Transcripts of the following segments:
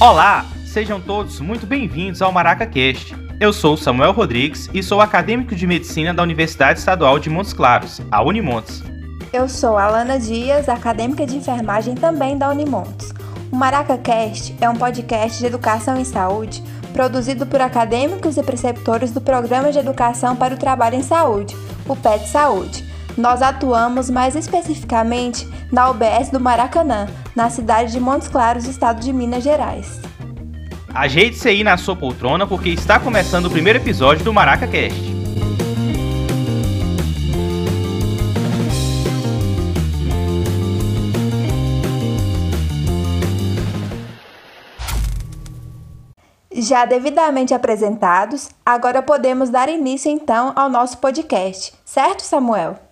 Olá, sejam todos muito bem-vindos ao MaracaCast. Eu sou Samuel Rodrigues e sou acadêmico de medicina da Universidade Estadual de Montes Claros, a Unimontes. Eu sou Alana Dias, acadêmica de enfermagem também da Unimontes. O MaracaCast é um podcast de educação em saúde produzido por acadêmicos e preceptores do Programa de Educação para o Trabalho em Saúde, o PET Saúde. Nós atuamos mais especificamente na UBS do Maracanã, na cidade de Montes Claros, estado de Minas Gerais. Ajeite-se aí na sua poltrona porque está começando o primeiro episódio do MaracaCast. Já devidamente apresentados, agora podemos dar início então ao nosso podcast, certo, Samuel?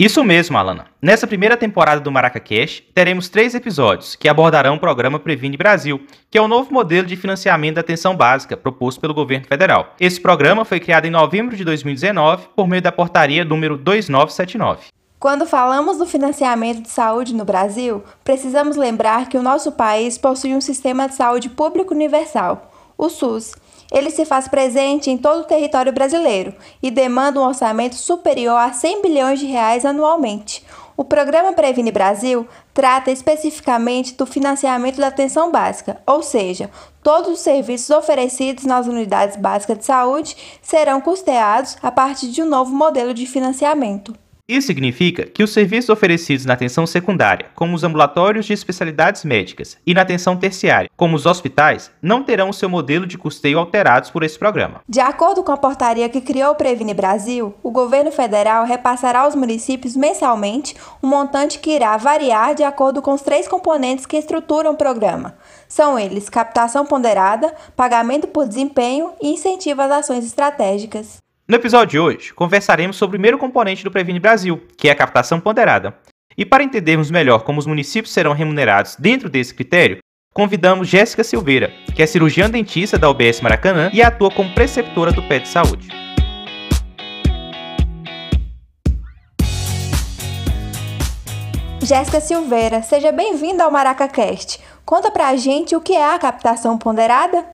Isso mesmo, Alana. Nessa primeira temporada do MaracaCast, teremos três episódios que abordarão o programa Previne Brasil, que é o novo modelo de financiamento da atenção básica proposto pelo governo federal. Esse programa foi criado em novembro de 2019 por meio da portaria número 2979. Quando falamos do financiamento de saúde no Brasil, precisamos lembrar que o nosso país possui um sistema de saúde público universal, o SUS. Ele se faz presente em todo o território brasileiro e demanda um orçamento superior a 100 bilhões de reais anualmente. O programa Previne Brasil trata especificamente do financiamento da atenção básica, ou seja, todos os serviços oferecidos nas unidades básicas de saúde serão custeados a partir de um novo modelo de financiamento. Isso significa que os serviços oferecidos na atenção secundária, como os ambulatórios de especialidades médicas, e na atenção terciária, como os hospitais, não terão seu modelo de custeio alterados por esse programa. De acordo com a portaria que criou o Previne Brasil, o governo federal repassará aos municípios mensalmente um montante que irá variar de acordo com os três componentes que estruturam o programa. São eles captação ponderada, pagamento por desempenho e incentivo às ações estratégicas. No episódio de hoje, conversaremos sobre o primeiro componente do Previne Brasil, que é a captação ponderada. E para entendermos melhor como os municípios serão remunerados dentro desse critério, convidamos Jéssica Silveira, que é cirurgiã dentista da UBS Maracanã e atua como preceptora do PET Saúde. Jéssica Silveira, seja bem-vinda ao MaracaCast. Conta pra gente o que é a captação ponderada.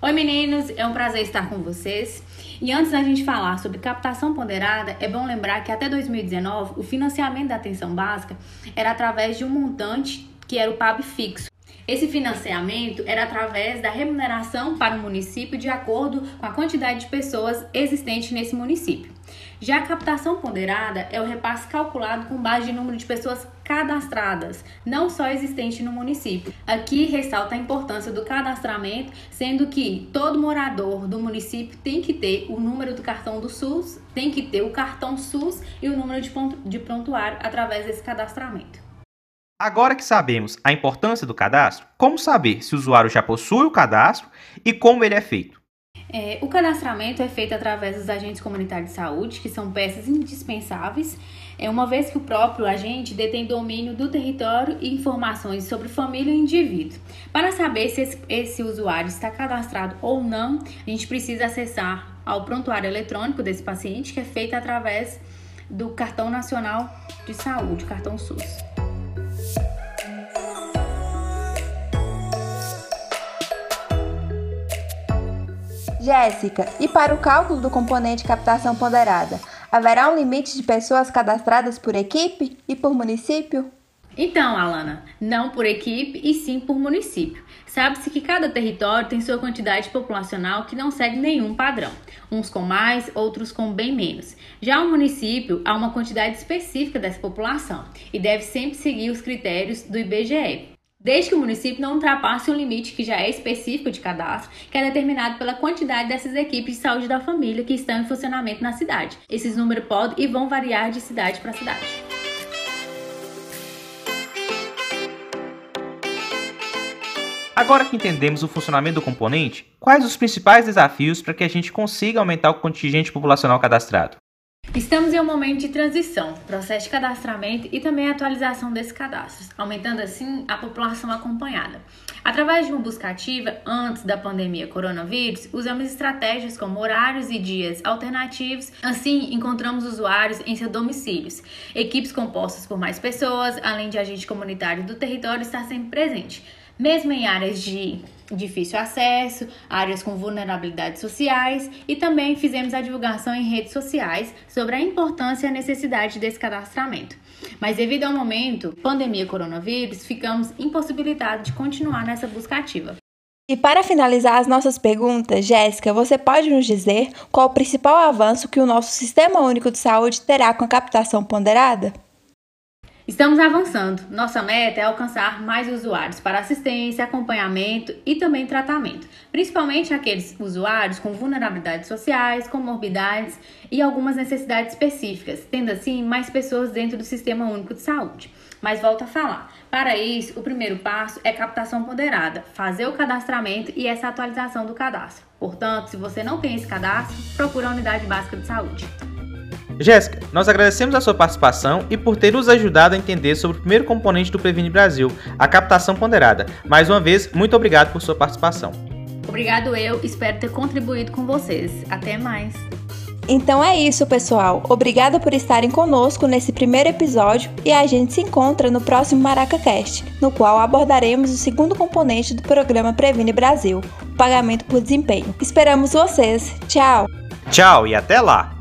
Oi meninos, é um prazer estar com vocês. E antes da gente falar sobre captação ponderada, é bom lembrar que até 2019 o financiamento da atenção básica era através de um montante que era o PAB fixo. Esse financiamento era através da remuneração para o município de acordo com a quantidade de pessoas existentes nesse município. Já a captação ponderada é o repasse calculado com base em número de pessoas cadastradas, não só existente no município. Aqui ressalta a importância do cadastramento, sendo que todo morador do município tem que ter o número do cartão do SUS, tem que ter o cartão SUS e o número de prontuário através desse cadastramento. Agora que sabemos a importância do cadastro, como saber se o usuário já possui o cadastro e como ele é feito? É, o cadastramento é feito através dos agentes comunitários de saúde, que são peças indispensáveis, é, uma vez que o próprio agente detém domínio do território e informações sobre família e indivíduo. Para saber se esse, esse usuário está cadastrado ou não, a gente precisa acessar ao prontuário eletrônico desse paciente, que é feito através do Cartão Nacional de Saúde, cartão SUS. Jéssica, e para o cálculo do componente captação ponderada, haverá um limite de pessoas cadastradas por equipe e por município? Então, Alana, não por equipe e sim por município. Sabe-se que cada território tem sua quantidade populacional que não segue nenhum padrão, uns com mais, outros com bem menos. Já o município há uma quantidade específica dessa população e deve sempre seguir os critérios do IBGE desde que o município não ultrapasse um limite que já é específico de cadastro, que é determinado pela quantidade dessas equipes de saúde da família que estão em funcionamento na cidade. Esses números podem e vão variar de cidade para cidade. Agora que entendemos o funcionamento do componente, quais os principais desafios para que a gente consiga aumentar o contingente populacional cadastrado? Estamos em um momento de transição, processo de cadastramento e também atualização desses cadastros, aumentando assim a população acompanhada. Através de uma busca ativa, antes da pandemia coronavírus, usamos estratégias como horários e dias alternativos, assim encontramos usuários em seus domicílios. Equipes compostas por mais pessoas, além de agente comunitário do território estar sempre presente. Mesmo em áreas de difícil acesso, áreas com vulnerabilidades sociais e também fizemos a divulgação em redes sociais sobre a importância e a necessidade desse cadastramento. Mas devido ao momento pandemia coronavírus, ficamos impossibilitados de continuar nessa busca ativa. E para finalizar as nossas perguntas, Jéssica, você pode nos dizer qual o principal avanço que o nosso Sistema Único de Saúde terá com a captação ponderada? Estamos avançando. Nossa meta é alcançar mais usuários para assistência, acompanhamento e também tratamento, principalmente aqueles usuários com vulnerabilidades sociais, comorbidades e algumas necessidades específicas, tendo assim mais pessoas dentro do Sistema Único de Saúde. Mas volto a falar. Para isso, o primeiro passo é captação ponderada, fazer o cadastramento e essa atualização do cadastro. Portanto, se você não tem esse cadastro, procure a unidade básica de saúde. Jéssica, nós agradecemos a sua participação e por ter nos ajudado a entender sobre o primeiro componente do Previne Brasil, a captação ponderada. Mais uma vez, muito obrigado por sua participação. Obrigado eu, espero ter contribuído com vocês. Até mais. Então é isso, pessoal. Obrigada por estarem conosco nesse primeiro episódio e a gente se encontra no próximo MaracaCast, no qual abordaremos o segundo componente do programa Previne Brasil, o pagamento por desempenho. Esperamos vocês. Tchau. Tchau e até lá.